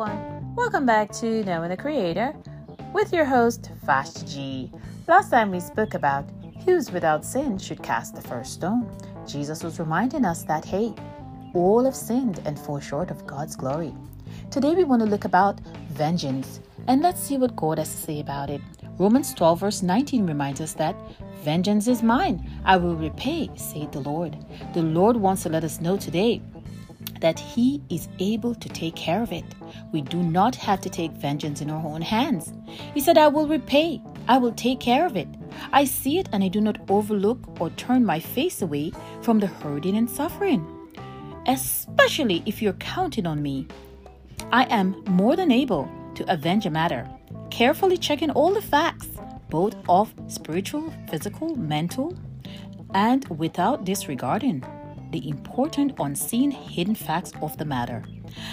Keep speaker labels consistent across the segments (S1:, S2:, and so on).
S1: everyone. Welcome back to Knowing the Creator with your host, Fast G. Last time we spoke about who's without sin should cast the first stone. Jesus was reminding us that, hey, all have sinned and fall short of God's glory. Today we want to look about vengeance and let's see what God has to say about it. Romans 12, verse 19 reminds us that vengeance is mine, I will repay, saith the Lord. The Lord wants to let us know today that He is able to take care of it. We do not have to take vengeance in our own hands. He said, I will repay, I will take care of it. I see it and I do not overlook or turn my face away from the hurting and suffering. Especially if you're counting on me. I am more than able to avenge a matter, carefully checking all the facts, both of spiritual, physical, mental, and without disregarding the important unseen hidden facts of the matter.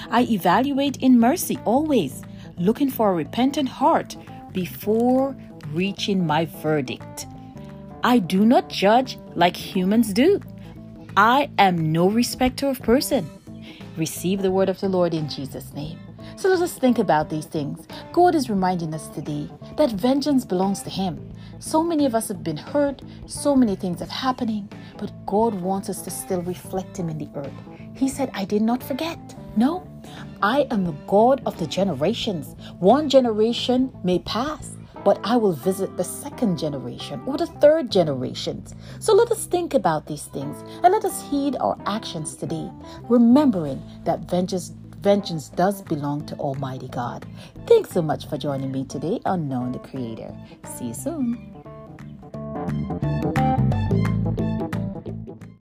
S1: I evaluate in mercy always, looking for a repentant heart before reaching my verdict. I do not judge like humans do. I am no respecter of person. Receive the word of the Lord in Jesus' name. So let us think about these things. God is reminding us today that vengeance belongs to Him. So many of us have been hurt, so many things are happening, but God wants us to still reflect Him in the earth. He said, I did not forget. No, I am the God of the generations. One generation may pass, but I will visit the second generation or the third generations. So let us think about these things and let us heed our actions today, remembering that vengeance vengeance does belong to Almighty God. Thanks so much for joining me today on Knowing the Creator. See you soon.